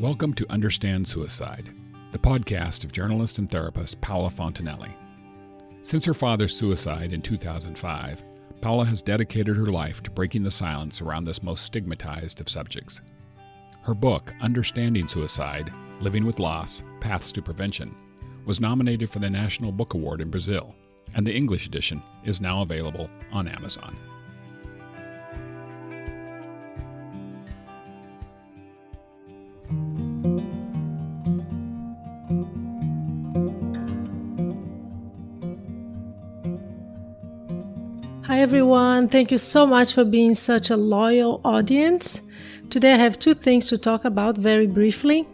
Welcome to Understand Suicide, the podcast of journalist and therapist Paola Fontanelli. Since her father's suicide in 2005, Paola has dedicated her life to breaking the silence around this most stigmatized of subjects. Her book, Understanding Suicide Living with Loss Paths to Prevention, was nominated for the National Book Award in Brazil, and the English edition is now available on Amazon. Everyone. Thank you so much for being such a loyal audience. Today, I have two things to talk about very briefly.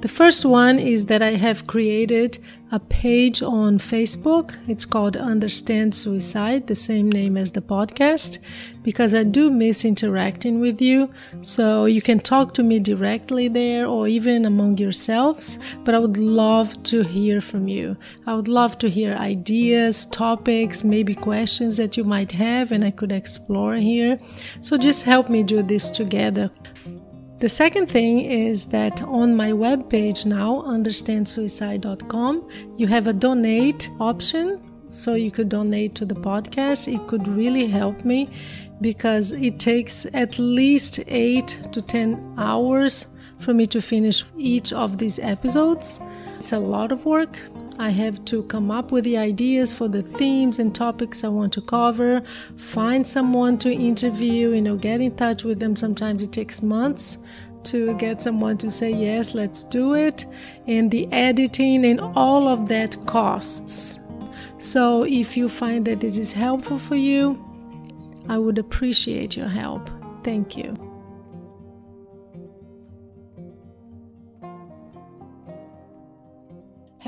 The first one is that I have created a page on Facebook. It's called Understand Suicide, the same name as the podcast, because I do miss interacting with you. So you can talk to me directly there or even among yourselves. But I would love to hear from you. I would love to hear ideas, topics, maybe questions that you might have and I could explore here. So just help me do this together. The second thing is that on my webpage now, understandsuicide.com, you have a donate option. So you could donate to the podcast. It could really help me because it takes at least eight to 10 hours for me to finish each of these episodes. It's a lot of work, I have to come up with the ideas for the themes and topics I want to cover, find someone to interview, you know, get in touch with them. Sometimes it takes months to get someone to say, yes, let's do it. And the editing and all of that costs. So if you find that this is helpful for you, I would appreciate your help. Thank you.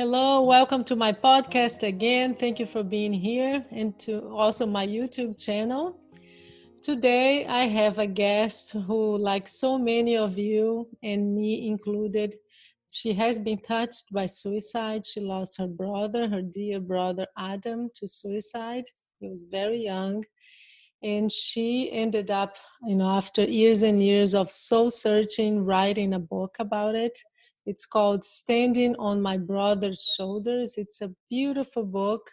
Hello, welcome to my podcast again. Thank you for being here and to also my YouTube channel. Today I have a guest who, like so many of you and me included, she has been touched by suicide. She lost her brother, her dear brother Adam, to suicide. He was very young. And she ended up, you know, after years and years of soul searching, writing a book about it it's called Standing on My Brother's Shoulders. It's a beautiful book.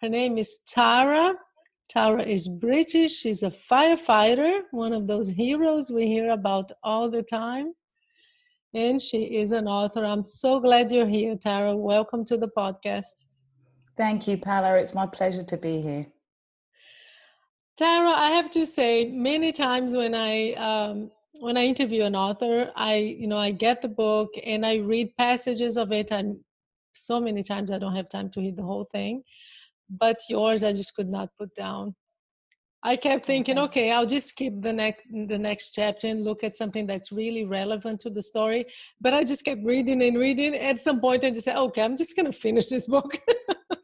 Her name is Tara. Tara is British. She's a firefighter, one of those heroes we hear about all the time. And she is an author. I'm so glad you're here, Tara. Welcome to the podcast. Thank you, Paola. It's my pleasure to be here. Tara, I have to say, many times when I um, when I interview an author, I you know I get the book and I read passages of it. I'm so many times I don't have time to read the whole thing, but yours I just could not put down. I kept thinking, okay. okay, I'll just skip the next the next chapter and look at something that's really relevant to the story. But I just kept reading and reading. At some point, I just said, okay, I'm just gonna finish this book.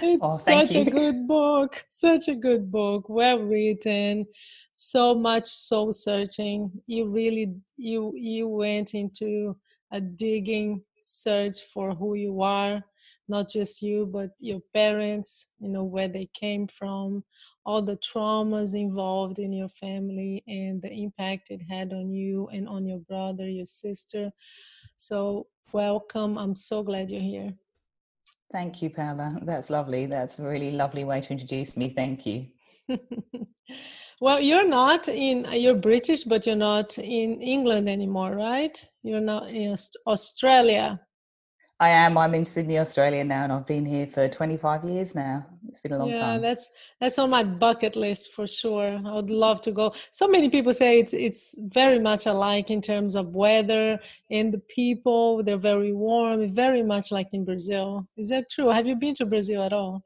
it's oh, such you. a good book, such a good book, well written so much soul searching. You really you you went into a digging search for who you are not just you but your parents you know where they came from all the traumas involved in your family and the impact it had on you and on your brother your sister. So welcome. I'm so glad you're here thank you paola that's lovely that's a really lovely way to introduce me thank you Well, you're not in, you're British, but you're not in England anymore, right? You're not in Australia. I am. I'm in Sydney, Australia now, and I've been here for 25 years now. It's been a long yeah, time. Yeah, that's that's on my bucket list for sure. I would love to go. So many people say it's it's very much alike in terms of weather and the people. They're very warm, very much like in Brazil. Is that true? Have you been to Brazil at all?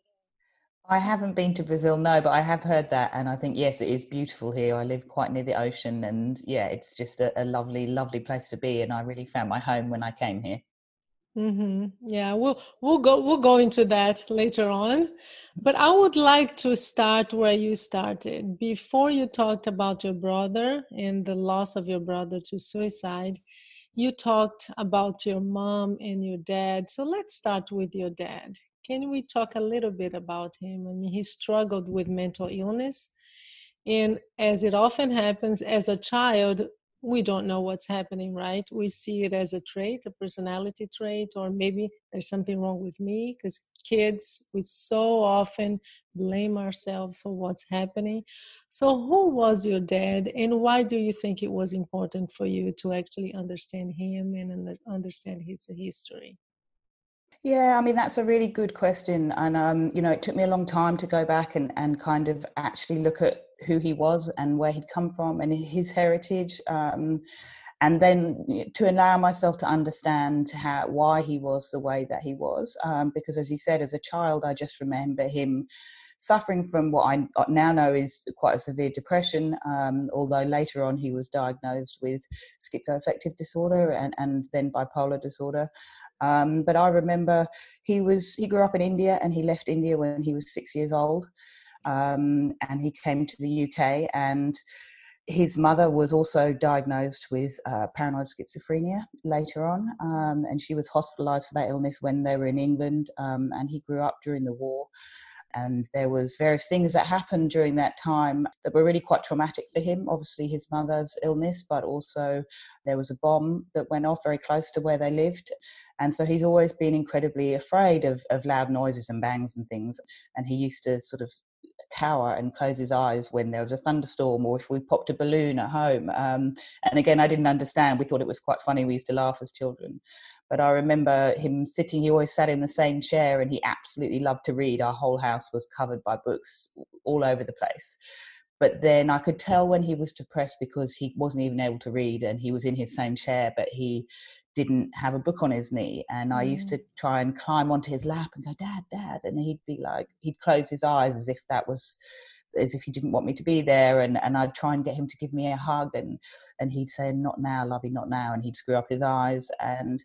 I haven't been to Brazil, no, but I have heard that, and I think yes, it is beautiful here. I live quite near the ocean, and yeah, it's just a, a lovely, lovely place to be. And I really found my home when I came here. Mm-hmm. Yeah, we'll we'll go we'll go into that later on, but I would like to start where you started. Before you talked about your brother and the loss of your brother to suicide, you talked about your mom and your dad. So let's start with your dad. Can we talk a little bit about him? I mean, he struggled with mental illness. And as it often happens, as a child, we don't know what's happening, right? We see it as a trait, a personality trait, or maybe there's something wrong with me because kids, we so often blame ourselves for what's happening. So, who was your dad, and why do you think it was important for you to actually understand him and understand his history? Yeah, I mean that's a really good question, and um, you know it took me a long time to go back and and kind of actually look at who he was and where he'd come from and his heritage. Um, and then to allow myself to understand how why he was the way that he was, um, because as he said, as a child, I just remember him suffering from what I now know is quite a severe depression. Um, although later on he was diagnosed with schizoaffective disorder and, and then bipolar disorder. Um, but I remember he was he grew up in India and he left India when he was six years old, um, and he came to the UK and his mother was also diagnosed with uh, paranoid schizophrenia later on, um, and she was hospitalized for that illness when they were in England. Um, and he grew up during the war and there was various things that happened during that time that were really quite traumatic for him obviously his mother's illness but also there was a bomb that went off very close to where they lived and so he's always been incredibly afraid of, of loud noises and bangs and things and he used to sort of cower and close his eyes when there was a thunderstorm or if we popped a balloon at home. Um, and again, I didn't understand. We thought it was quite funny. We used to laugh as children. But I remember him sitting, he always sat in the same chair and he absolutely loved to read. Our whole house was covered by books all over the place. But then I could tell when he was depressed because he wasn't even able to read and he was in his same chair, but he didn't have a book on his knee. And I used to mm. try and climb onto his lap and go, Dad, Dad. And he'd be like, he'd close his eyes as if that was as if he didn't want me to be there and, and I'd try and get him to give me a hug and and he'd say not now lovey not now and he'd screw up his eyes and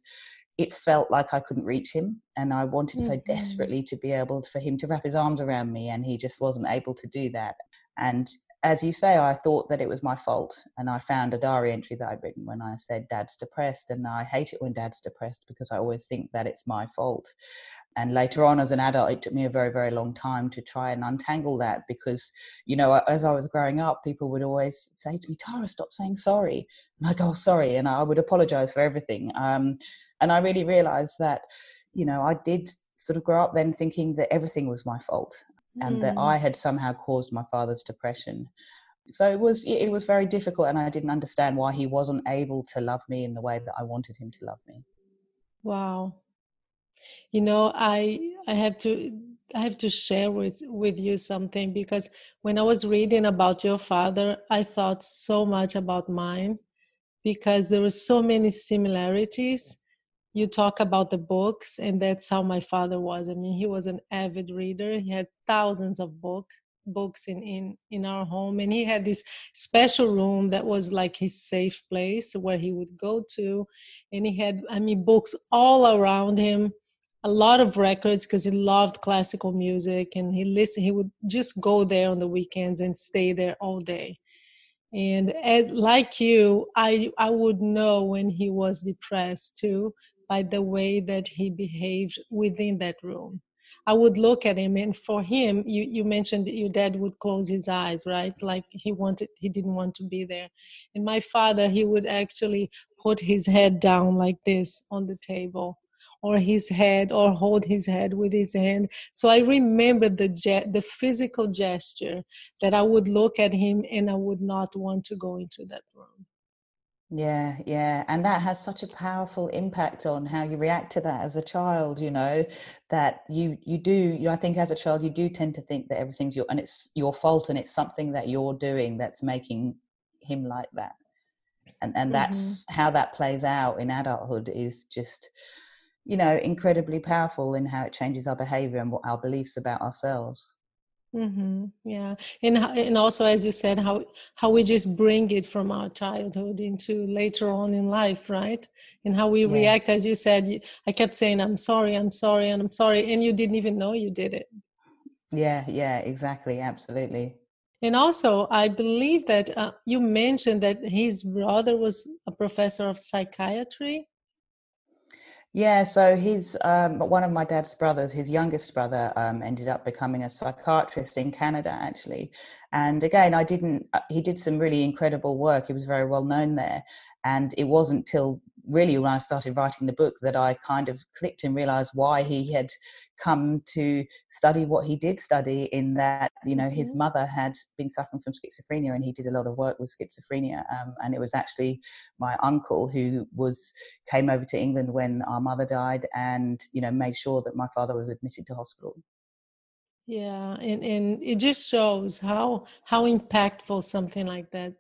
it felt like I couldn't reach him and I wanted mm-hmm. so desperately to be able to, for him to wrap his arms around me and he just wasn't able to do that and as you say, I thought that it was my fault. And I found a diary entry that I'd written when I said, Dad's depressed. And I hate it when Dad's depressed because I always think that it's my fault. And later on, as an adult, it took me a very, very long time to try and untangle that because, you know, as I was growing up, people would always say to me, Tara, stop saying sorry. And I'd go, oh, sorry. And I would apologize for everything. Um, and I really realized that, you know, I did sort of grow up then thinking that everything was my fault and mm. that I had somehow caused my father's depression. So it was it was very difficult, and I didn't understand why he wasn't able to love me in the way that I wanted him to love me. Wow, you know, I I have to I have to share with with you something because when I was reading about your father, I thought so much about mine because there were so many similarities you talk about the books and that's how my father was. I mean he was an avid reader. He had thousands of book books in in in our home and he had this special room that was like his safe place where he would go to and he had i mean books all around him a lot of records because he loved classical music and he listened he would just go there on the weekends and stay there all day. And as, like you i i would know when he was depressed too by the way that he behaved within that room. I would look at him, and for him, you, you mentioned your dad would close his eyes, right? Like he wanted, he didn't want to be there. And my father, he would actually put his head down like this on the table, or his head, or hold his head with his hand. So I remember the ge- the physical gesture that I would look at him, and I would not want to go into that room. Yeah, yeah. And that has such a powerful impact on how you react to that as a child, you know, that you you do you, I think as a child you do tend to think that everything's your and it's your fault and it's something that you're doing that's making him like that. And and that's mm-hmm. how that plays out in adulthood is just you know incredibly powerful in how it changes our behavior and what our beliefs about ourselves. Mm-hmm. Yeah, and and also as you said, how how we just bring it from our childhood into later on in life, right? And how we yeah. react, as you said. I kept saying, "I'm sorry, I'm sorry, and I'm sorry," and you didn't even know you did it. Yeah, yeah, exactly, absolutely. And also, I believe that uh, you mentioned that his brother was a professor of psychiatry. Yeah, so his um, one of my dad's brothers, his youngest brother, um, ended up becoming a psychiatrist in Canada, actually. And again, I didn't. Uh, he did some really incredible work. He was very well known there, and it wasn't till really when I started writing the book that I kind of clicked and realized why he had come to study what he did study in that you know his mm-hmm. mother had been suffering from schizophrenia and he did a lot of work with schizophrenia um, and it was actually my uncle who was came over to england when our mother died and you know made sure that my father was admitted to hospital yeah and and it just shows how how impactful something like that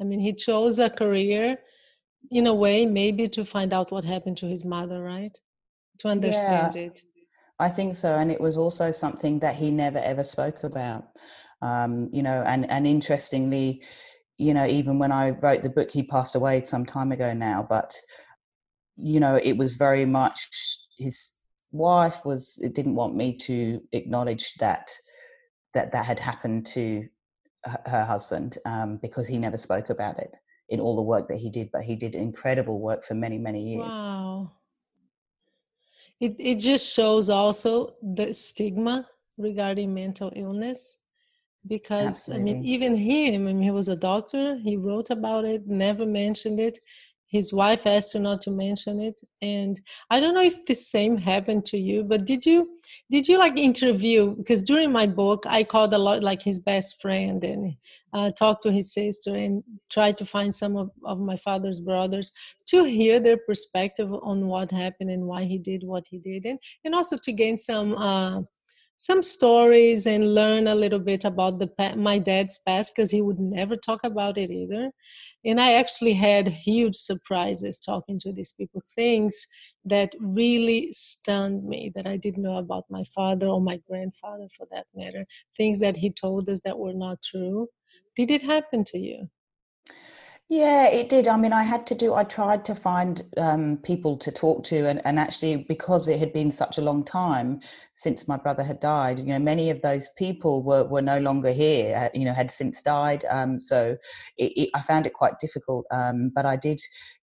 i mean he chose a career in a way maybe to find out what happened to his mother right? To understand yeah, it. I think so and it was also something that he never ever spoke about. Um, you know and and interestingly you know even when i wrote the book he passed away some time ago now but you know it was very much his wife was it didn't want me to acknowledge that that that had happened to her husband um, because he never spoke about it in all the work that he did, but he did incredible work for many, many years. Wow. It, it just shows also the stigma regarding mental illness because Absolutely. I mean even him I mean he was a doctor he wrote about it never mentioned it his wife asked you not to mention it and i don't know if the same happened to you but did you did you like interview because during my book i called a lot like his best friend and uh, talked to his sister and tried to find some of, of my father's brothers to hear their perspective on what happened and why he did what he did and, and also to gain some uh, some stories and learn a little bit about the my dad's past because he would never talk about it either. And i actually had huge surprises talking to these people things that really stunned me that i didn't know about my father or my grandfather for that matter. Things that he told us that were not true. Did it happen to you yeah, it did. I mean, I had to do, I tried to find um, people to talk to, and, and actually, because it had been such a long time since my brother had died, you know, many of those people were, were no longer here, you know, had since died. Um, so it, it, I found it quite difficult. Um, but I did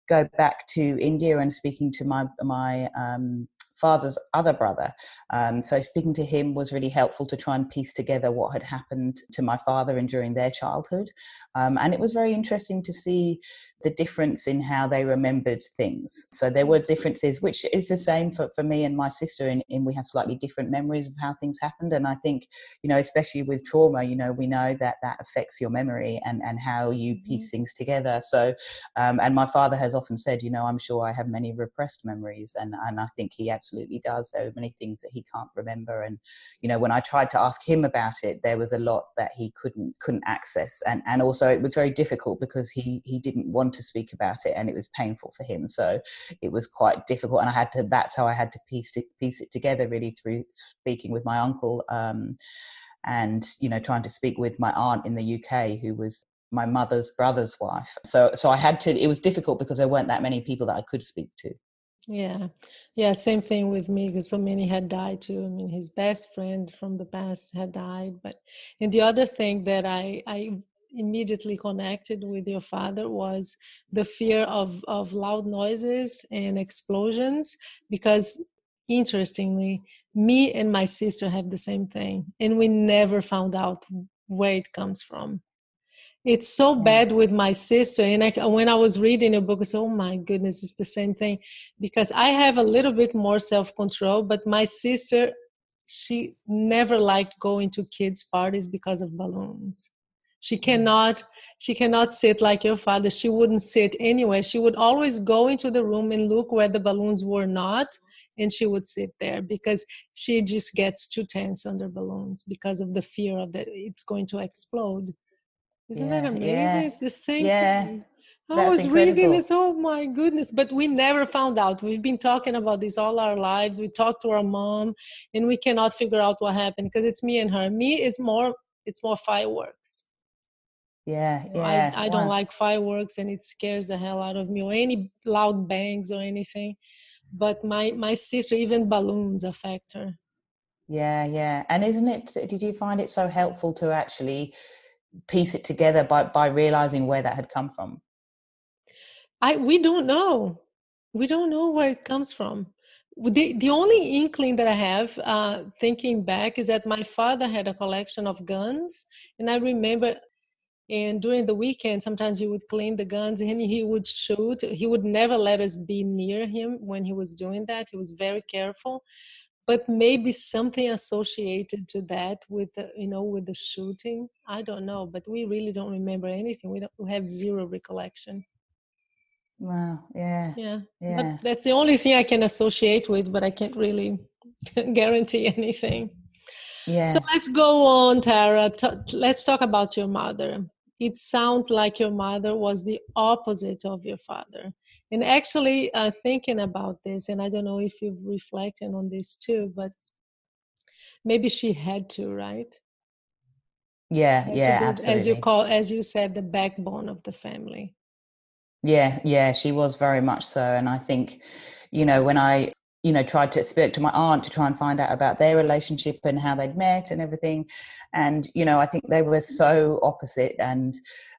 go back to India and speaking to my, my um, father's other brother. Um, so speaking to him was really helpful to try and piece together what had happened to my father and during their childhood. Um, and it was very interesting to see the difference in how they remembered things. So there were differences, which is the same for, for me and my sister, in, in we have slightly different memories of how things happened. And I think, you know, especially with trauma, you know, we know that that affects your memory and, and how you mm-hmm. piece things together. So, um, and my father has often said, you know, I'm sure I have many repressed memories. And, and I think he absolutely does. There are many things that he can't remember. And, you know, when I tried to ask him about it, there was a lot that he couldn't, couldn't access. And, and also it was very difficult because he, he didn't want to speak about it and it was painful for him so it was quite difficult and i had to that's how i had to piece it piece it together really through speaking with my uncle um, and you know trying to speak with my aunt in the uk who was my mother's brother's wife so so i had to it was difficult because there weren't that many people that i could speak to yeah. Yeah same thing with me because so many had died too. I mean his best friend from the past had died but and the other thing that i i immediately connected with your father was the fear of, of loud noises and explosions because interestingly me and my sister have the same thing and we never found out where it comes from it's so bad with my sister and I, when i was reading a book i said oh my goodness it's the same thing. Because i have a little bit more self-control but my sister she never liked going to kids parties because of balloons. She cannot she cannot sit like your father. She wouldn't sit anywhere. She would always go into the room and look where the balloons were not and she would sit there because she just gets too tense under balloons because of the fear of that it's going to explode isn't yeah, that amazing yeah. it's the same yeah. thing I was incredible. reading this. Oh my goodness! But we never found out. We've been talking about this all our lives. We talked to our mom, and we cannot figure out what happened because it's me and her. Me, it's more. It's more fireworks yeah yeah i, I don't like fireworks and it scares the hell out of me or any loud bangs or anything but my my sister even balloons affect her yeah yeah and isn't it did you find it so helpful to actually piece it together by by realizing where that had come from i we don't know we don't know where it comes from the, the only inkling that I have, uh, thinking back, is that my father had a collection of guns, and I remember, and during the weekend, sometimes he would clean the guns and he would shoot. He would never let us be near him when he was doing that. He was very careful, but maybe something associated to that with the, you know with the shooting. I don't know, but we really don't remember anything. We don't we have zero recollection. Wow. Yeah. Yeah. Yeah. But that's the only thing I can associate with, but I can't really guarantee anything. Yeah. So let's go on, Tara. T- let's talk about your mother. It sounds like your mother was the opposite of your father. And actually, uh, thinking about this, and I don't know if you've reflected on this too, but maybe she had to, right? Yeah, yeah, be, absolutely. As you call, as you said, the backbone of the family. Yeah, yeah, she was very much so. And I think, you know, when I, you know, tried to speak to my aunt to try and find out about their relationship and how they'd met and everything. And, you know, I think they were so opposite and,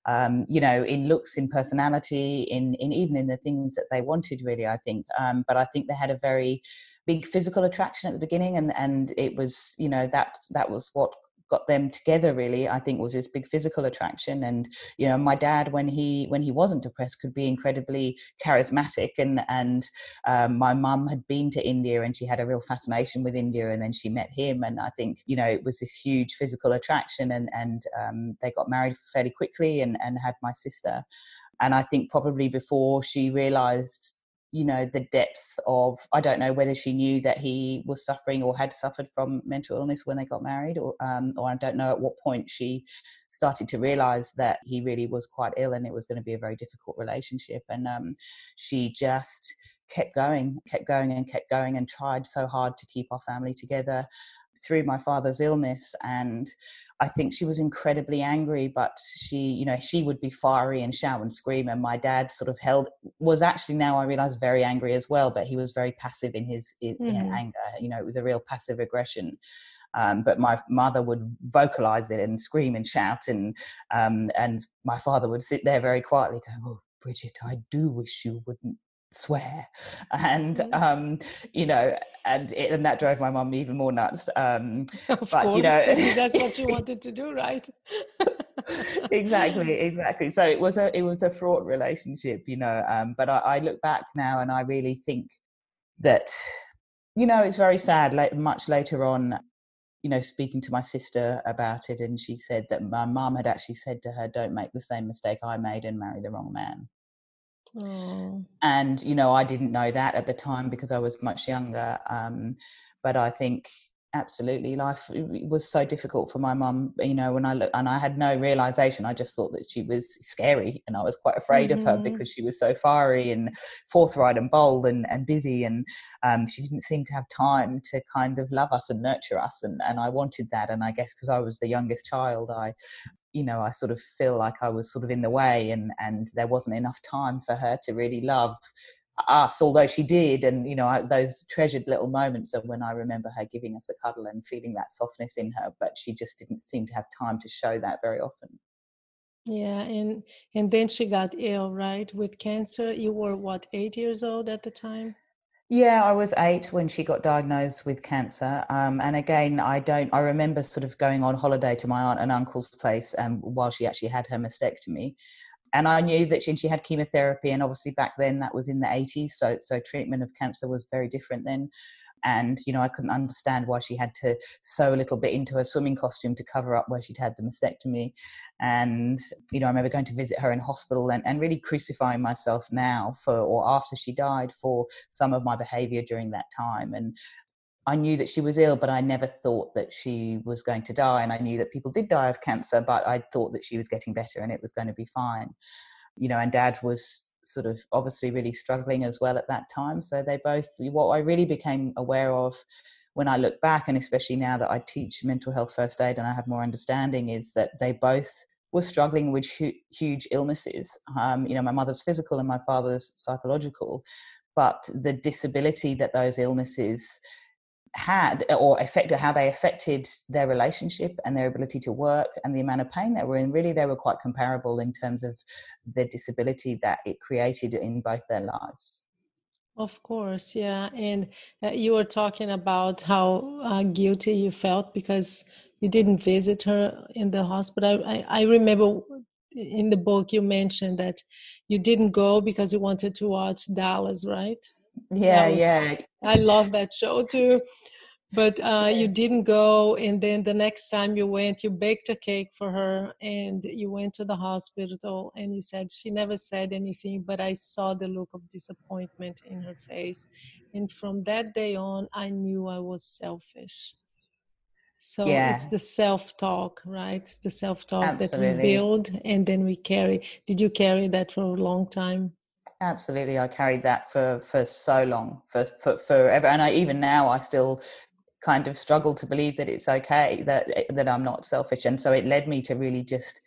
um, you know, in looks, in personality, in, in even in the things that they wanted, really, I think. Um, but I think they had a very big physical attraction at the beginning and, and it was, you know, that, that was what got them together really i think was this big physical attraction. And you know my dad when he when he wasn't depressed could be incredibly charismatic. And and um, my mum had been to india and she had a real fascination with india and then she met him. And i think you know it was this huge physical attraction and and um, they got married fairly quickly and and had my sister. And i think probably before she realized you know the depths of i don't know whether she knew that he was suffering or had suffered from mental illness when they got married or um, or i don't know at what point she started to realize that he really was quite ill and it was going to be a very difficult relationship. And um, she just kept going kept going and kept going and tried so hard to keep our family together through my father's illness and I think she was incredibly angry, but she, you know, she would be fiery and shout and scream. And my dad sort of held, was actually now I realize very angry as well, but he was very passive in his in, mm-hmm. in anger. You know, it was a real passive aggression. Um, but my mother would vocalize it and scream and shout, and um, and my father would sit there very quietly, going, "Oh, Bridget, I do wish you wouldn't swear. And mm. um you know and it, and that drove my mum even more nuts um of but course, you know that's what you wanted to do right? Exactly exactly. So it was a it was a fraught relationship you know um but I, I look back now and i really think that you know it's very sad like much later on you know speaking to my sister about it and she said that my mum had actually said to her don't make the same mistake i made and marry the wrong man Oh. And, you know, I didn't know that at the time because I was much younger. Um, but I think absolutely life was so difficult for my mum you know when i look and i had no realization i just thought that she was scary and i was quite afraid mm-hmm. of her mm-hmm. because she was so fiery and forthright and bold and, and busy and um, she didn't seem to have time to kind of love us and nurture us and, and i wanted that and i guess because i was the youngest child i you know i sort of feel like i was sort of in the way and and there wasn't enough time for her to really love us although she did and you know those treasured little moments of when i remember her giving us a cuddle and feeling that softness in her but she just didn't seem to have time to show that very often yeah and and then she got ill right with cancer you were what eight years old at the time yeah, I was eight when she got diagnosed with cancer. Um, and again, I don't, I remember sort of going on holiday to my aunt and uncle's place um, while she actually had her mastectomy. And I knew that she, she had chemotherapy, and obviously back then that was in the 80s, so so treatment of cancer was very different then. And you know i couldn't understand why she had to sew a little bit into her swimming costume to cover up where she'd had the mastectomy. And you know i remember going to visit her in hospital and, and really crucifying myself now for or after she died for some of my behavior during that time. And I knew that she was ill, but I never thought that she was going to die. And I knew that people did die of cancer, but I thought that she was getting better and it was going to be fine. You know, and dad was sort of obviously really struggling as well at that time. So they both, what I really became aware of when I look back, and especially now that I teach mental health first aid and I have more understanding, is that they both were struggling with huge illnesses. Um, you know, my mother's physical and my father's psychological, but the disability that those illnesses had or affected how they affected their relationship and their ability to work and the amount of pain they were in really they were quite comparable in terms of the disability that it created in both their lives Of course, yeah. And uh, you were talking about how uh, guilty you felt because you didn't visit her in the hospital. I, I remember in the book you mentioned that you didn't go because you wanted to watch Dallas, right? Yeah, was, yeah. I love that show too. But uh, you didn't go and then the next time you went you baked a cake for her and you went to the hospital and you said she never said anything but i saw the look of disappointment in her face. And from that day on i knew i was selfish. So yeah. it's the self-talk right? It's the self-talk that we build and then we carry. Did you carry that for a long time absolutely i carried that for for so long for, for forever and i even now i still kind of struggle to believe that it's okay that that I'm not selfish and so it led me to really just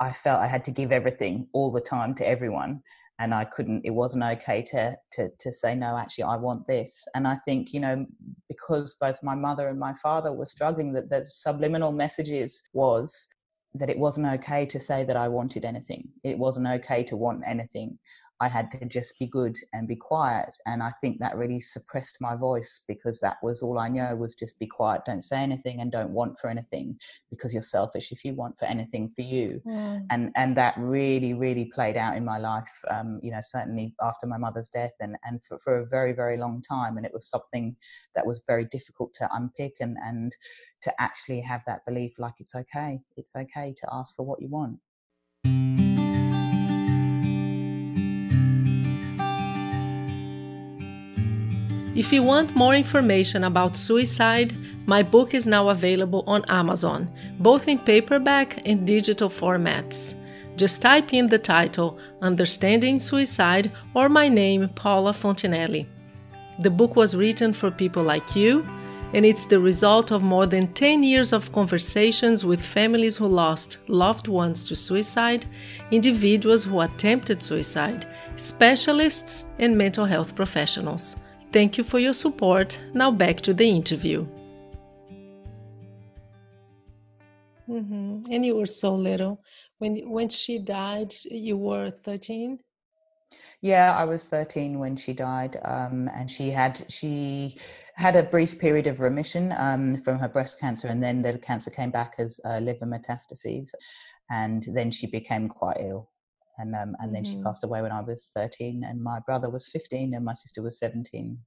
I felt I had to give everything all the time to everyone and I couldn't it wasn't okay to to to say no actually I want this and I think you know because both my mother and my father were struggling that the subliminal messages was that it wasn't okay to say that I wanted anything it wasn't okay to want anything I had to just be good and be quiet. And I think that really suppressed my voice because that was all I know was just be quiet, don't say anything and don't want for anything because you're selfish if you want for anything for you. Mm. And and that really, really played out in my life, um, you know, certainly after my mother's death and, and for, for a very, very long time. And it was something that was very difficult to unpick and, and to actually have that belief like it's okay. It's okay to ask for what you want. If you want more information about suicide, my book is now available on Amazon, both in paperback and digital formats. Just type in the title Understanding Suicide or my name, Paola Fontanelli. The book was written for people like you, and it's the result of more than 10 years of conversations with families who lost loved ones to suicide, individuals who attempted suicide, specialists, and mental health professionals. Thank you for your support. Now back to the interview. Mm-hmm. And you were so little when when she died. You were thirteen. Yeah, I was thirteen when she died, um, and she had she had a brief period of remission um, from her breast cancer, and then the cancer came back as uh, liver metastases, and then she became quite ill and um, and then mm-hmm. she passed away when I was 13, and my brother was 15, and my sister was 17.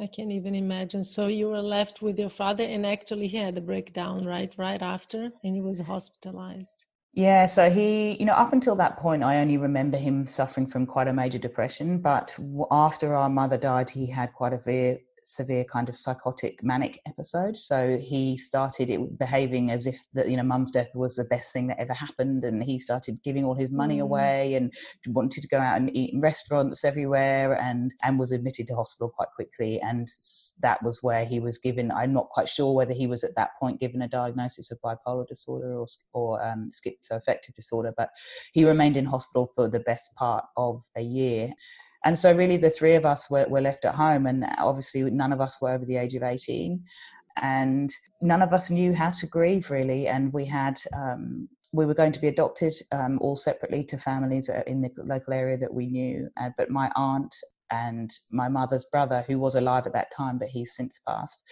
I can't even imagine. So you were left with your father, and actually he had a breakdown right right after, and he was hospitalized. Yeah, so he, you know, up until that point, I only remember him suffering from quite a major depression. But after our mother died, he had quite a very severe kind of psychotic manic episode. So he started it behaving as if that you know mum's death was the best thing that ever happened, and he started giving all his money mm. away and wanted to go out and eat in restaurants everywhere, and and was admitted to hospital quite quickly. And that was where he was given. I'm not quite sure whether he was at that point given a diagnosis of bipolar disorder or or um, schizoaffective disorder, but he remained in hospital for the best part of a year and so, really, the three of us were, were left at home, and obviously, none of us were over the age of 18. And none of us knew how to grieve, really. And we had, um, we were going to be adopted um, all separately to families uh, in the local area that we knew. Uh, but my aunt and my mother's brother, who was alive at that time, but he's since passed,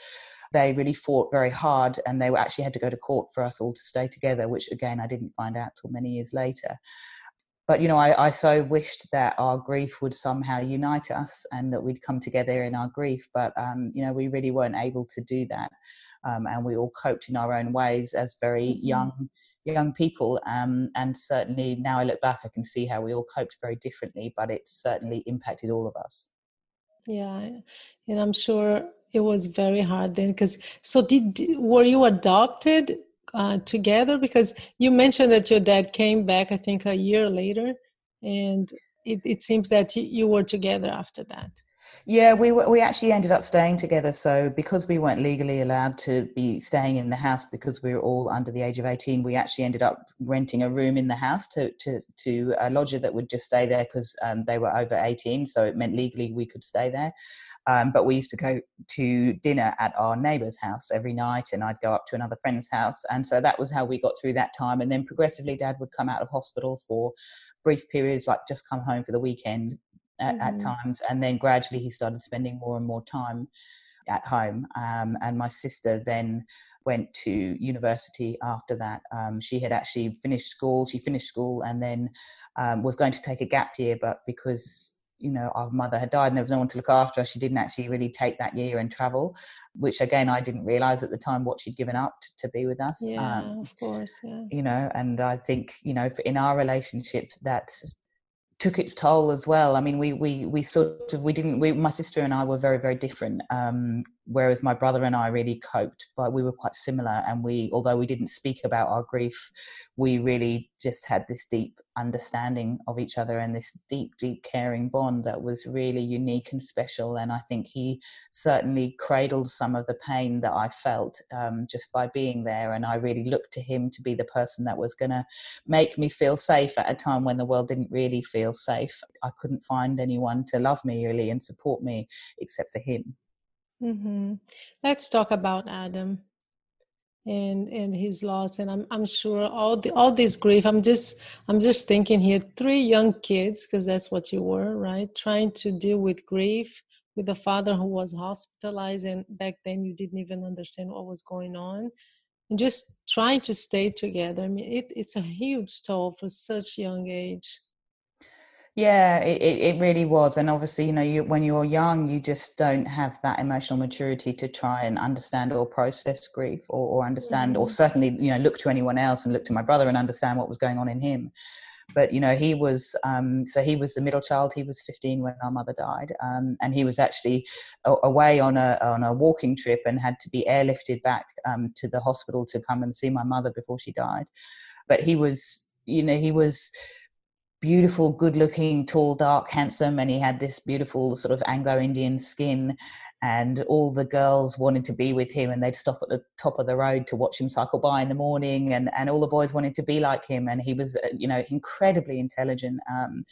they really fought very hard and they actually had to go to court for us all to stay together, which again I didn't find out till many years later but you know I, I, so wished that our grief would somehow unite us and that we'd come together in our grief. But um, you know we really weren't able to do that um, and we all coped in our own ways as very mm-hmm. young young people. Um, and certainly now i look back i can see how we all coped very differently but it certainly impacted all of us. Yeah and i'm sure it was very hard then because so did were you adopted uh, together? Because you mentioned that your dad came back, I think, a year later, and it, it seems that you were together after that. Yeah, we we actually ended up staying together. So because we weren't legally allowed to be staying in the house because we were all under the age of eighteen, we actually ended up renting a room in the house to to to a lodger that would just stay there because um, they were over eighteen. So it meant legally we could stay there. Um, but we used to go to dinner at our neighbour's house every night, and I'd go up to another friend's house, and so that was how we got through that time. And then progressively, Dad would come out of hospital for brief periods, like just come home for the weekend, at, mm-hmm. at, times and then gradually he started spending more and more time at home um, and my sister then went to university after that um, she had actually finished school she finished school and then um, was going to take a gap year but because you know our mother had died and there was no one to look after her she didn't actually really take that year and travel which again i didn't realize at the time what she'd given up to, to be with us yeah um, of course yeah you know and i think you know in our relationship that took its toll as well. I mean, we we we sort of we didn't. We, my sister and I were very very different. Um, whereas my brother and I really coped, but we were quite similar. And we, although we didn't speak about our grief, we really just had this deep understanding of each other and this deep, deep caring bond that was really unique and special. And I think he certainly cradled some of the pain that I felt um, just by being there. And I really looked to him to be the person that was going to make me feel safe at a time when the world didn't really feel safe. I couldn't find anyone to love me really and support me except for him. Mm-hmm. Let's talk about Adam and and his loss. And I'm I'm sure all the all this grief. I'm just I'm just thinking here. Three young kids, because that's what you were, right? Trying to deal with grief with a father who was hospitalized, and back then you didn't even understand what was going on, and just trying to stay together. I mean, it, it's a huge toll for such young age. Yeah, it, it really was. And obviously, you know, you, when you're young, you just don't have that emotional maturity to try and understand or process grief or, or understand, mm-hmm. or certainly, you know, look to anyone else and look to my brother and understand what was going on in him. But, you know, he was, um, so he was the middle child. He was 15 when our mother died. Um, and he was actually away on a, on a walking trip and had to be airlifted back um, to the hospital to come and see my mother before she died. But he was, you know, he was, beautiful, good looking, tall, dark, handsome, and he had this beautiful sort of Anglo Indian skin. And all the girls wanted to be with him, and they'd stop at the top of the road to watch him cycle by in the morning. And, and all the boys wanted to be like him. And he was, uh, you know, incredibly intelligent. Um,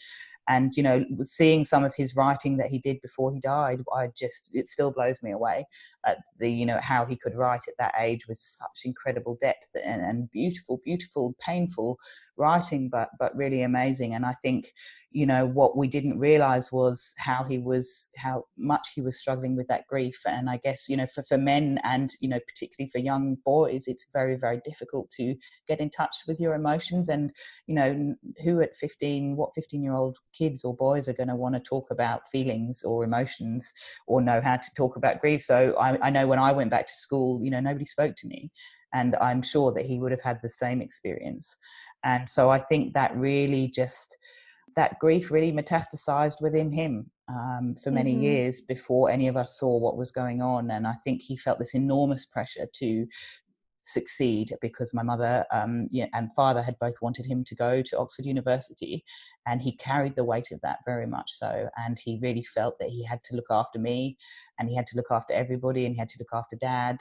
and you know seeing some of his writing that he did before he died i just it still blows me away at the you know how he could write at that age with such incredible depth and, and beautiful beautiful painful writing but but really amazing. And i think you know what we didn't realize was how he was how much he was struggling with that grief. And i guess you know for, for men and you know particularly for young boys it's very very difficult to get in touch with your emotions. And you know who at 15 what 15 year old kids or boys are going to want to talk about feelings or emotions or know how to talk about grief? So I, I know when i went back to school you know nobody spoke to me and i'm sure that he would have had the same experience and so i think that really just that grief really metastasized within him um, for many mm-hmm. years before any of us saw what was going on. And I think he felt this enormous pressure to succeed because my mother um, and father had both wanted him to go to Oxford University, and he carried the weight of that very much so. And he really felt that he had to look after me, and he had to look after everybody, and he had to look after dad.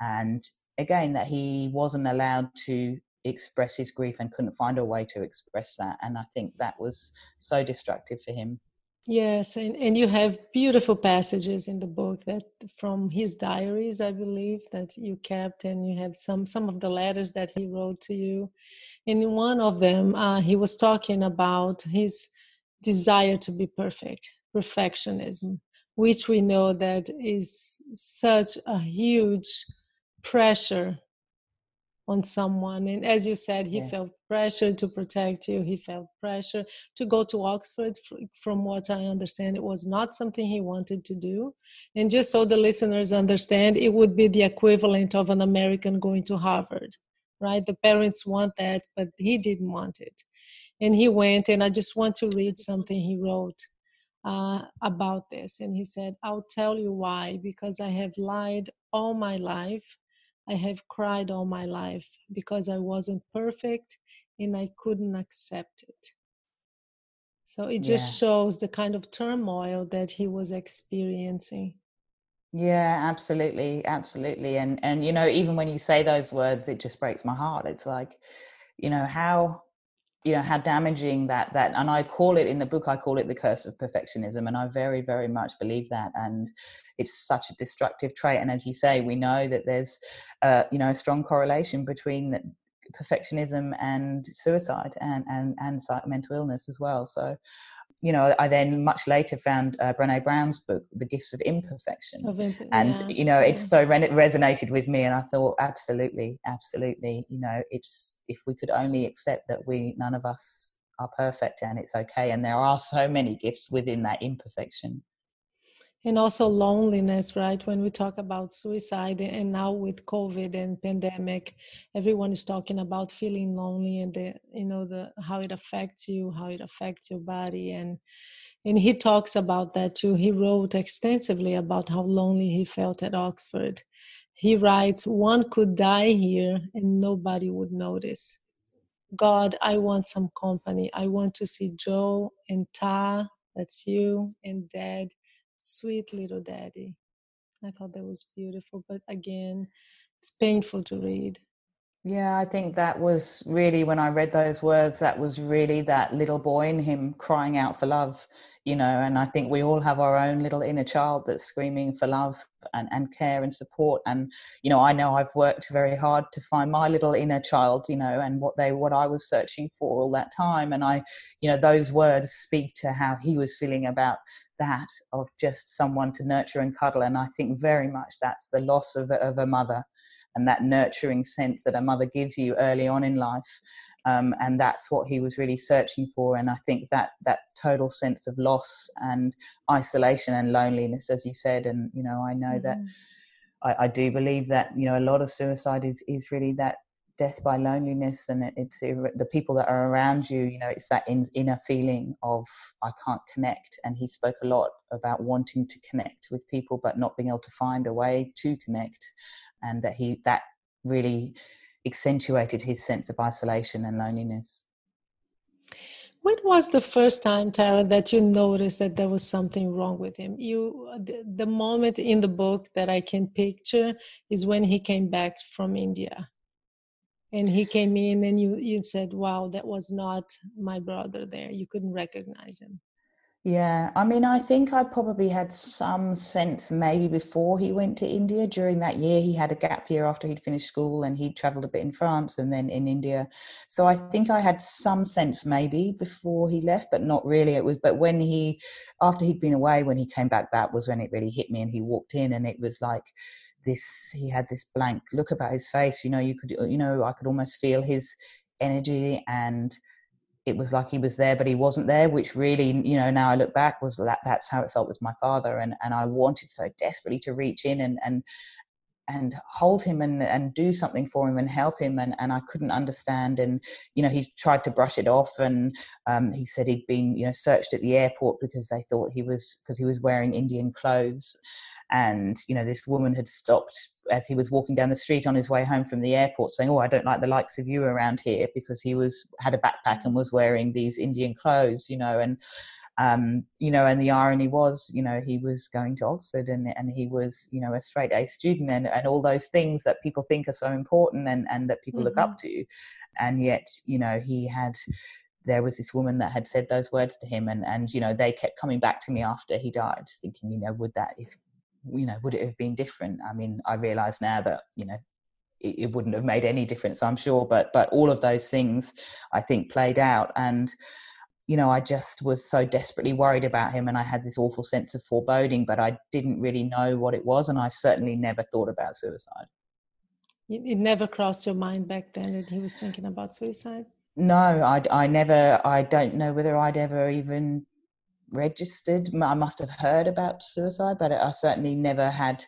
And again, that he wasn't allowed to express his grief and couldn't find a way to express that. And I think that was so destructive for him. Yes, and, and you have beautiful passages in the book that from his diaries, I believe, that you kept, and you have some some of the letters that he wrote to you. And in one of them, uh, he was talking about his desire to be perfect, perfectionism, which we know that is such a huge pressure on someone and as you said he yeah. felt pressure to protect you he felt pressure to go to oxford from what i understand it was not something he wanted to do. And just so the listeners understand it would be the equivalent of an american going to harvard right? The parents want that but he didn't want it. And he went and i just want to read something he wrote uh, about this. And he said i'll tell you why because i have lied all my life I have cried all my life because I wasn't perfect and I couldn't accept it. So it just yeah. shows the kind of turmoil that he was experiencing. Yeah, absolutely, absolutely. And and you know, even when you say those words, it just breaks my heart. It's like, you know, how you know how damaging that that and i call it in the book i call it the curse of perfectionism and i very very much believe that and it's such a destructive trait. And as you say we know that there's uh, you know a strong correlation between perfectionism and suicide and and and mental illness as well. So you know, I then much later found uh, Brene Brown's book, The Gifts of Imperfection. Of imp- and, yeah. you know, it so re- resonated with me. And I thought, absolutely, absolutely. You know, it's if we could only accept that we, none of us are perfect and it's okay. And there are so many gifts within that imperfection and also loneliness right? When we talk about suicide and now with covid and pandemic everyone is talking about feeling lonely and the you know the how it affects you how it affects your body. And and he talks about that too. He wrote extensively about how lonely he felt at oxford. He writes one could die here and nobody would notice. God i want some company. I want to see joe and ta that's you and dad sweet little daddy. I thought that was beautiful, but again, it's painful to read. Yeah, I think that was really when I read those words, that was really that little boy in him crying out for love, you know. And I think we all have our own little inner child that's screaming for love and, and care and support. And, you know, I know I've worked very hard to find my little inner child, you know, and what they, what I was searching for all that time. And I, you know, those words speak to how he was feeling about that of just someone to nurture and cuddle. And I think very much that's the loss of, of a mother and that nurturing sense that a mother gives you early on in life. Um, and that's what he was really searching for. And I think that that total sense of loss and isolation and loneliness, as you said, and you know, I know mm-hmm. that I, I, do believe that you know a lot of suicide is is really that death by loneliness, and it, it's the people that are around you. You know, it's that in, inner feeling of I can't connect. And he spoke a lot about wanting to connect with people, but not being able to find a way to connect and that he that really accentuated his sense of isolation and loneliness. When was the first time, Tara, that you noticed that there was something wrong with him? You, the, the moment in the book that I can picture is when he came back from India, and he came in, and you you said, "Wow, that was not my brother there." You couldn't recognize him. Yeah, I mean, I think I probably had some sense maybe before he went to India. During that year, he had a gap year after he'd finished school and he'd traveled a bit in France and then in India. So I think I had some sense maybe before he left, but not really. It was, but when he, after he'd been away, when he came back, that was when it really hit me and he walked in and it was like, this he had this blank look about his face you know you could you know i could almost feel his energy and it was like he was there but he wasn't there which really you know now i look back was that that's how it felt with my father. And and i wanted so desperately to reach in and and and hold him and and do something for him and help him. And and I couldn't understand. And you know he tried to brush it off and um, he said he'd been you know searched at the airport because they thought he was because he was wearing Indian clothes and you know this woman had stopped as he was walking down the street on his way home from the airport saying oh i don't like the likes of you around here because he was had a backpack and was wearing these indian clothes you know and um, you know, and the irony was, you know, he was going to Oxford and, and he was, you know, a straight A student and, and all those things that people think are so important and, and that people mm-hmm. look up mm-hmm. to. And yet, you know, he had, there was this woman that had said those words to him and, and, you know, they kept coming back to me after he died thinking, you know, would that, if you know, would it have been different? I mean, I realize now that, you know, it, it wouldn't have made any difference, I'm sure, but, but all of those things I think played out. And, you know, I just was so desperately worried about him and I had this awful sense of foreboding, but I didn't really know what it was. And I certainly never thought about suicide. It never crossed your mind back then that he was thinking about suicide? No, I, I never, I don't know whether I'd ever even registered. I must have heard about suicide, but I certainly never had.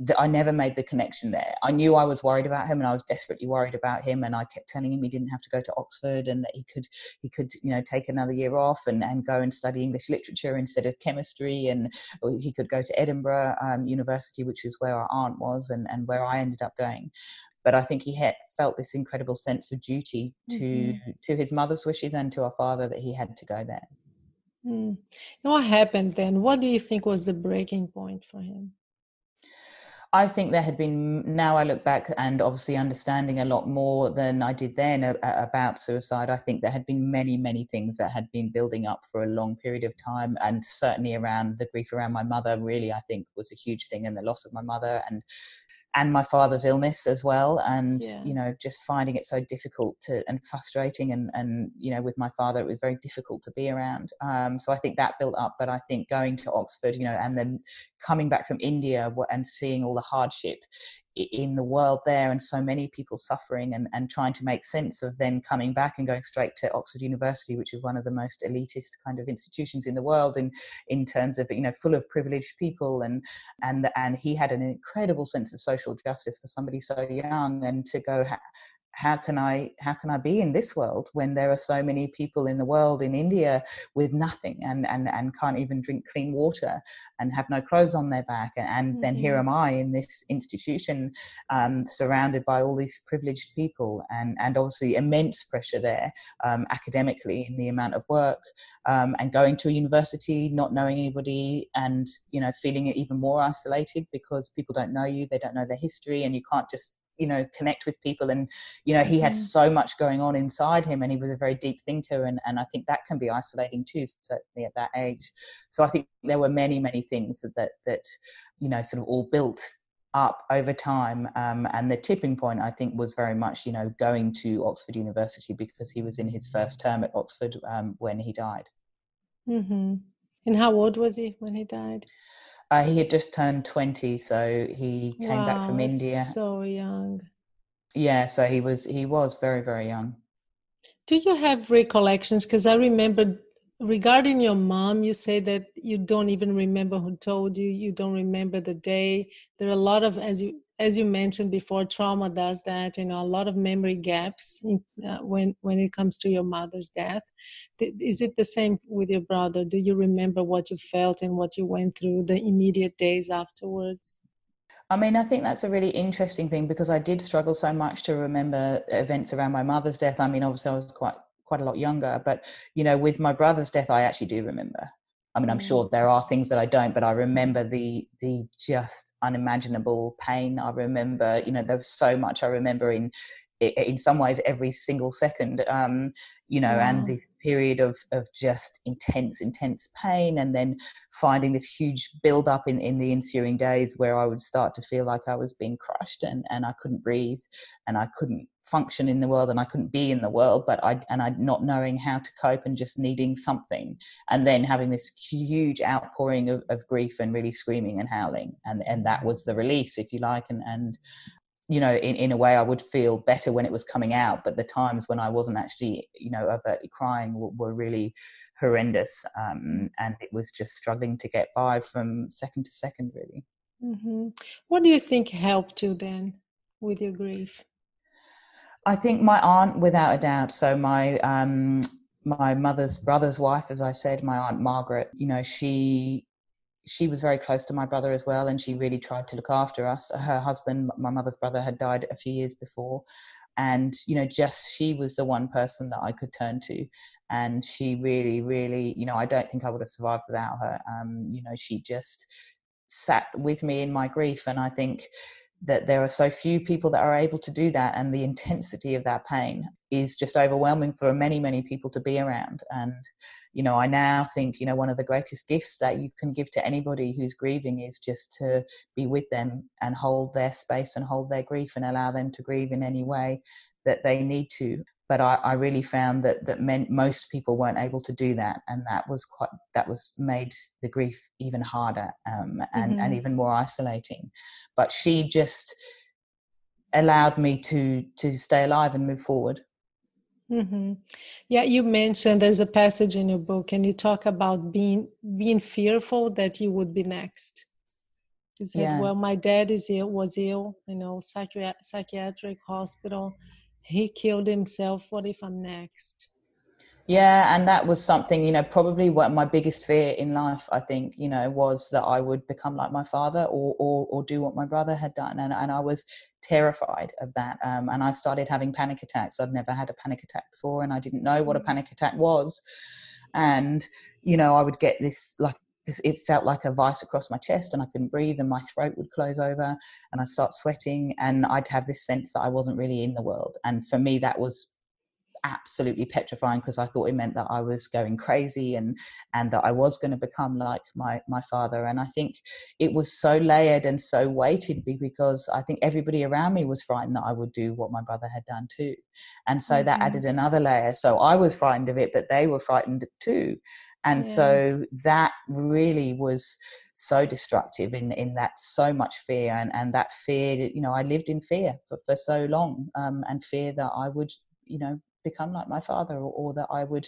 The, I never made the connection there. I knew I was worried about him, and I was desperately worried about him. And I kept telling him he didn't have to go to Oxford, and that he could he could you know take another year off and and go and study English literature instead of chemistry, and he could go to Edinburgh um, University, which is where our aunt was, and and where I ended up going but I think he had felt this incredible sense of duty to mm-hmm. to his mother's wishes and to our father that he had to go there. Mm. What happened then? What do you think was the breaking point for him? I think there had been, now I look back and obviously understanding a lot more than I did then about suicide. I think there had been many, many things that had been building up for a long period of time. And certainly around the grief around my mother, really, I think was a huge thing and the loss of my mother. And and my father's illness as well and Yeah. you know just finding it so difficult to and frustrating and and you know with my father it was very difficult to be around um, so i think that built up but i think going to oxford you know and then coming back from india and seeing all the hardship in the world there and so many people suffering and, and trying to make sense of then coming back and going straight to oxford university which is one of the most elitist kind of institutions in the world in in terms of you know full of privileged people and and and he had an incredible sense of social justice for somebody so young and to go "Ha- how can i how can i be in this world when there are so many people in the world in india with nothing and and and can't even drink clean water and have no clothes on their back and, and then here Mhm. am i in this institution um, surrounded by all these privileged people and and obviously immense pressure there um, academically in the amount of work um, and going to a university, not knowing anybody, and you know feeling even more isolated because people don't know you, they don't know their history, and you can't just you know connect with people. And you know he had Mhm. so much going on inside him, and he was a very deep thinker, and and I think that can be isolating too, certainly at that age. So I think there were many many things that that, that you know sort of all built up over time um, and the tipping point i think was very much you know going to oxford university because he was in his first term at oxford um, when he died mm-hmm. And how old was he when he died? Uh, he had just turned 20 so he came back from india So young. yeah so he was he was very very young Do you have recollections? Because I remember regarding your mom, you say that you don't even remember who told you. You don't remember the day. There are a lot of, as you as you mentioned before, trauma does that. You know, a lot of memory gaps in, uh, when when it comes to your mother's death. Th- Is it the same with your brother? Do you remember what you felt and what you went through the immediate days afterwards? I mean, I think that's a really interesting thing because I did struggle so much to remember events around my mother's death. I mean, obviously, I was quite quite a lot younger, but you know, with my brother's death, I actually do remember. I mean, I'm Mm. sure there are things that I don't, but I remember the the just unimaginable pain. I remember, you know, there was so much I remember in in some ways every single second. Um, you know, and this period of of just intense, intense pain, and then finding this huge build up in, in the ensuing days where I would start to feel like I was being crushed and, and I couldn't breathe and I couldn't function in the world and I couldn't be in the world, but I and I not knowing how to cope and just needing something and then having this huge outpouring of, of grief and really screaming and howling. And and that was the release, if you like, and and you know, in, in a way I would feel better when it was coming out, but the times when I wasn't actually, you know, overtly crying were, were really horrendous. Um, and it was just struggling to get by from second to second, really. hmm What do you think helped you then with your grief? I think my aunt, without a doubt. So my um, my mother's brother's wife, as I said, my aunt Margaret. You know, she she was very close to my brother as well, and she really tried to look after us. Her husband, my mother's brother, had died a few years before, and you know, just she was the one person that I could turn to, and she really, really, you know, I don't think I would have survived without her. Um, you know, she just sat with me in my grief, and I think that there are so few people that are able to do that and the intensity of that pain is just overwhelming for many many people to be around. And you know i now think you know one of the greatest gifts that you can give to anybody who's grieving is just to be with them and hold their space and hold their grief and allow them to grieve in any way that they need to but I, I really found that that meant most people weren't able to do that, and that was quite that was made the grief even harder um, and Mhm. and even more isolating. But she just allowed me to to stay alive and move forward. hmm Yeah, you mentioned there's a passage in your book, and you talk about being being fearful that you would be next. You said, Yeah. "Well, my dad is ill, was ill, you know, psychiatric hospital. He killed himself. What if I'm next?" Yeah, and that was something, you know, probably what my biggest fear in life, I think, you know, was that I would become like my father or or, or do what my brother had done. And, and I was terrified of that. Um, and I started having panic attacks. I'd never had a panic attack before, and I didn't know what a Mhm. panic attack was. And, you know, I would get this like this, it felt like a vice across my chest and I couldn't breathe and my throat would close over and I'd start sweating and I'd have this sense that I wasn't really in the world. And for me, that was absolutely petrifying because I thought it meant that I was going crazy and and that I was going to become like my my father. And I think it was so layered and so weighted because I think everybody around me was frightened that I would do what my brother had done too, and so mm-hmm. that added another layer. So I was frightened of it, but they were frightened too and yeah. so that really was so destructive in in that so much fear and and that fear you know i lived in fear for, for so long um, and fear that i would you know become like my father or, or that i would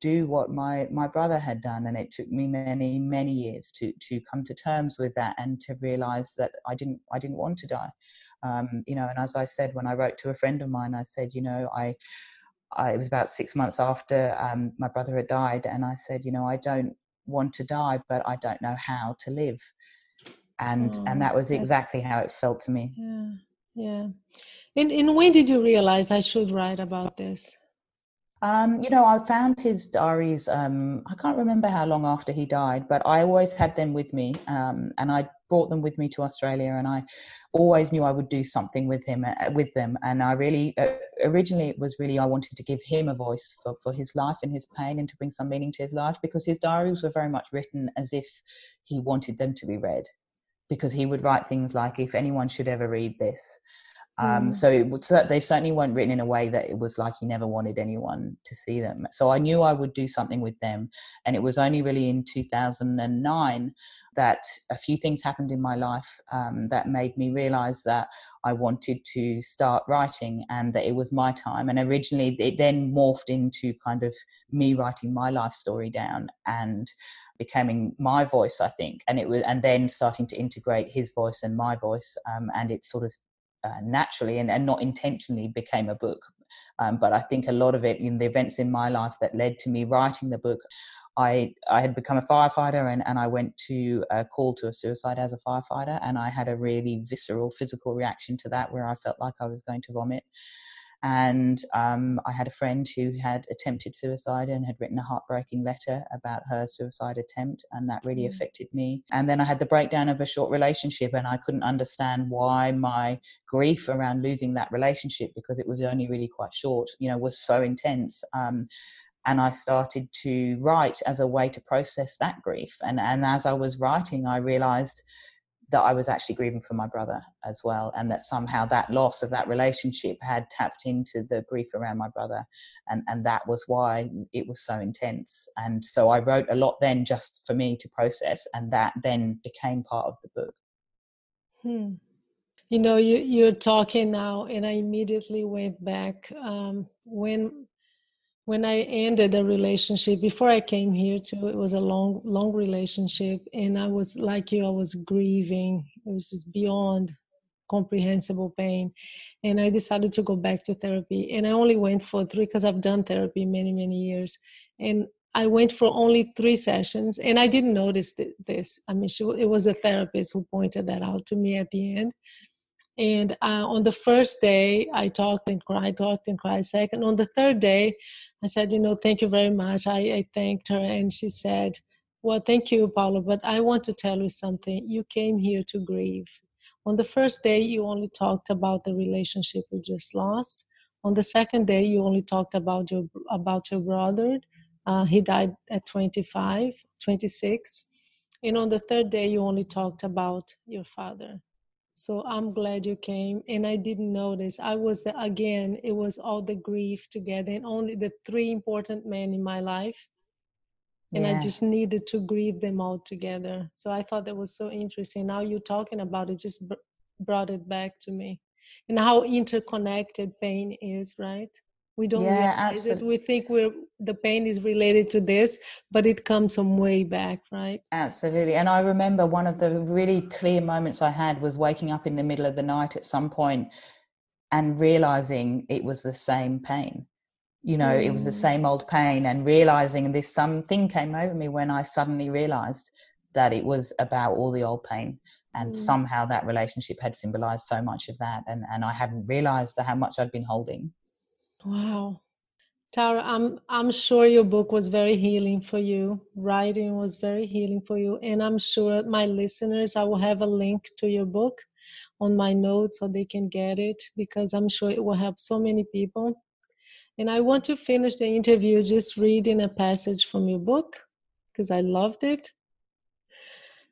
do what my my brother had done and it took me many many years to to come to terms with that and to realize that i didn't i didn't want to die um, you know and as i said when i wrote to a friend of mine i said you know i I, it was about six months after um, my brother had died, and I said, you know, I don't want to die, but I don't know how to live, and oh, and that was exactly how it felt to me. Yeah, yeah. And and when did you realize I should write about this? Um, you know, I found his diaries. Um, I can't remember how long after he died, but I always had them with me, um, and I brought them with me to Australia. And I always knew I would do something with him, uh, with them. And I really, uh, originally, it was really I wanted to give him a voice for for his life and his pain, and to bring some meaning to his life because his diaries were very much written as if he wanted them to be read, because he would write things like, "If anyone should ever read this." Um, mm. So it would, they certainly weren't written in a way that it was like he never wanted anyone to see them. So I knew I would do something with them. And it was only really in 2009 that a few things happened in my life um, that made me realize that I wanted to start writing and that it was my time. And originally it then morphed into kind of me writing my life story down and becoming my voice i think and it was and then starting to integrate his voice and my voice um, and it sort of uh, naturally and, and not intentionally became a book. Um, but I think a lot of it in the events in my life that led to me writing the book. I, I had become a firefighter and, and I went to a call to a suicide as a firefighter and I had a really visceral physical reaction to that where I felt like I was going to vomit. And um, I had a friend who had attempted suicide and had written a heartbreaking letter about her suicide attempt, and that really mm. affected me. And then I had the breakdown of a short relationship, and I couldn't understand why my grief around losing that relationship, because it was only really quite short, you know, was so intense. Um, and I started to write as a way to process that grief. And, and as I was writing, I realized that I was actually grieving for my brother as well, and that somehow that loss of that relationship had tapped into the grief around my brother, and and that was why it was so intense. And so I wrote a lot then just for me to process, and that then became part of the book. Hmm. You know, you you're talking now, and I immediately went back um, when when I ended a relationship before I came here too, it was a long, long relationship, and I was like you, I was grieving. It was just beyond comprehensible pain, and I decided to go back to therapy. And I only went for three because I've done therapy many, many years, and I went for only three sessions, and I didn't notice this. I mean, she, it was a therapist who pointed that out to me at the end. And uh, on the first day, I talked and cried, talked and cried. Second, on the third day, I said, you know, thank you very much. I, I thanked her, and she said, well, thank you, Paola, but I want to tell you something. You came here to grieve. On the first day, you only talked about the relationship you just lost. On the second day, you only talked about your about your brother. Uh, he died at 25, 26. And on the third day, you only talked about your father. So I'm glad you came. And I didn't notice. I was the, again, it was all the grief together and only the three important men in my life. And yeah. I just needed to grieve them all together. So I thought that was so interesting. Now you talking about it just brought it back to me. And how interconnected pain is, right? We don't yeah, realize absolutely. it we think we're the pain is related to this but it comes from way back right absolutely and i remember one of the really clear moments i had was waking up in the middle of the night at some point and realizing it was the same pain you know mm. it was the mm. same old pain and realizing this something came over me when i suddenly realized that it was about all the old pain and mm. somehow that relationship had symbolized so much of that and and i hadn't realized how much i'd been holding Wow. Tara, I'm I'm sure your book was very healing for you. Writing was very healing for you. And I'm sure my listeners, I will have a link to your book on my notes so they can get it because I'm sure it will help so many people. And I want to finish the interview just reading a passage from your book because I loved it.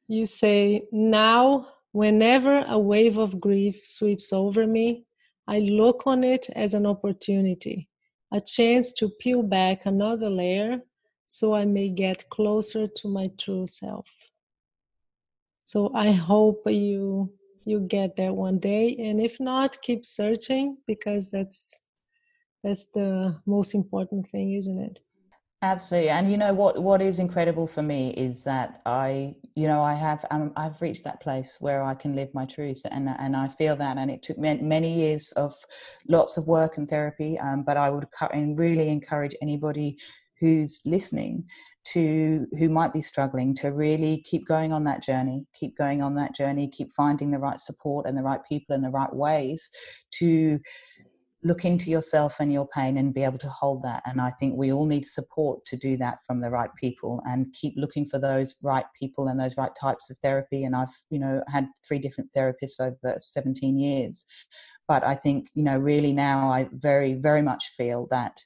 You say, Now, whenever a wave of grief sweeps over me, I look on it as an opportunity, a chance to peel back another layer so I may get closer to my true self. So I hope you you get there one day and if not keep searching because that's that's the most important thing isn't it absolutely and you know what what is incredible for me is that i you know i have um, i've reached that place where i can live my truth and and i feel that and it took many years of lots of work and therapy um, but i would really encourage anybody who's listening to who might be struggling to really keep going on that journey keep going on that journey keep finding the right support and the right people and the right ways to look into yourself and your pain and be able to hold that. And i think we all need support to do that from the right people and keep looking for those right people and those right types of therapy. And i've you know had three different therapists over 17 years. But i think you know really now i very very much feel that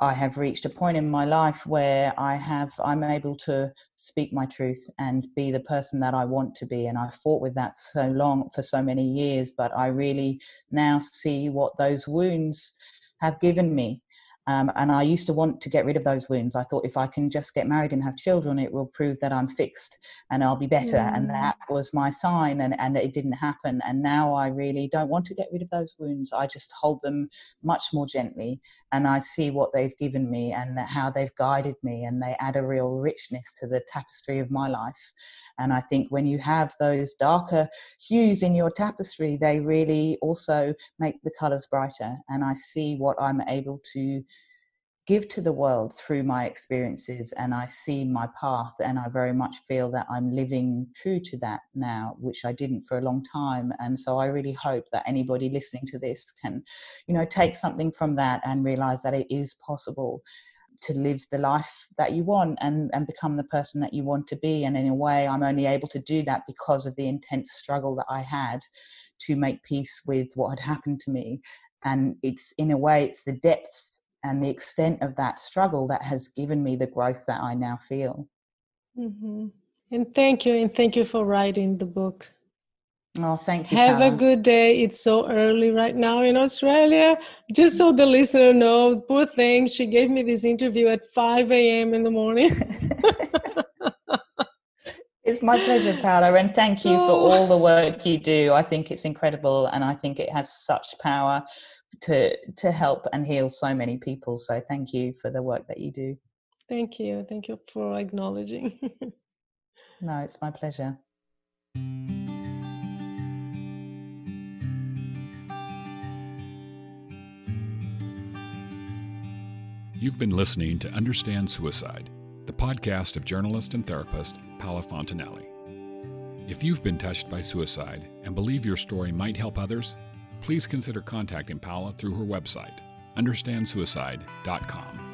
I have reached a point in my life where I have I'm able to speak my truth and be the person that I want to be. And I fought with that so long for so many years but I really now see what those wounds have given me um, and I used to want to get rid of those wounds. I thought if I can just get married and have children, it will prove that I'm fixed and I'll be better. Mm. And that was my sign, and, and it didn't happen. And now I really don't want to get rid of those wounds. I just hold them much more gently and I see what they've given me and how they've guided me, and they add a real richness to the tapestry of my life. And I think when you have those darker hues in your tapestry, they really also make the colors brighter. And I see what I'm able to give to the world through my experiences and I see my path and I very much feel that I'm living true to that now which I didn't for a long time. And so I really hope that anybody listening to this can you know take something from that and realize that it is possible to live the life that you want and and become the person that you want to be. And in a way I'm only able to do that because of the intense struggle that I had to make peace with what had happened to me. And it's in a way it's the depths and the extent of that struggle that has given me the growth that I now feel. Mm-hmm. And thank you, and thank you for writing the book. Oh, thank you. Have a good day. It's so early right now in Australia. Just so the listener know, poor thing, she gave me this interview at 5 a.m. in the morning. it's my pleasure, Paola, and thank so... you for all the work you do. I think it's incredible, and I think it has such power to to help and heal so many people. So thank you for the work that you do. Thank you. Thank you for acknowledging. No it's my pleasure. You've been listening to Understand Suicide, the podcast of journalist and therapist Paola Fontanelli. If you've been touched by suicide and believe your story might help others, please consider contacting Paola through her website, understandsuicide.com.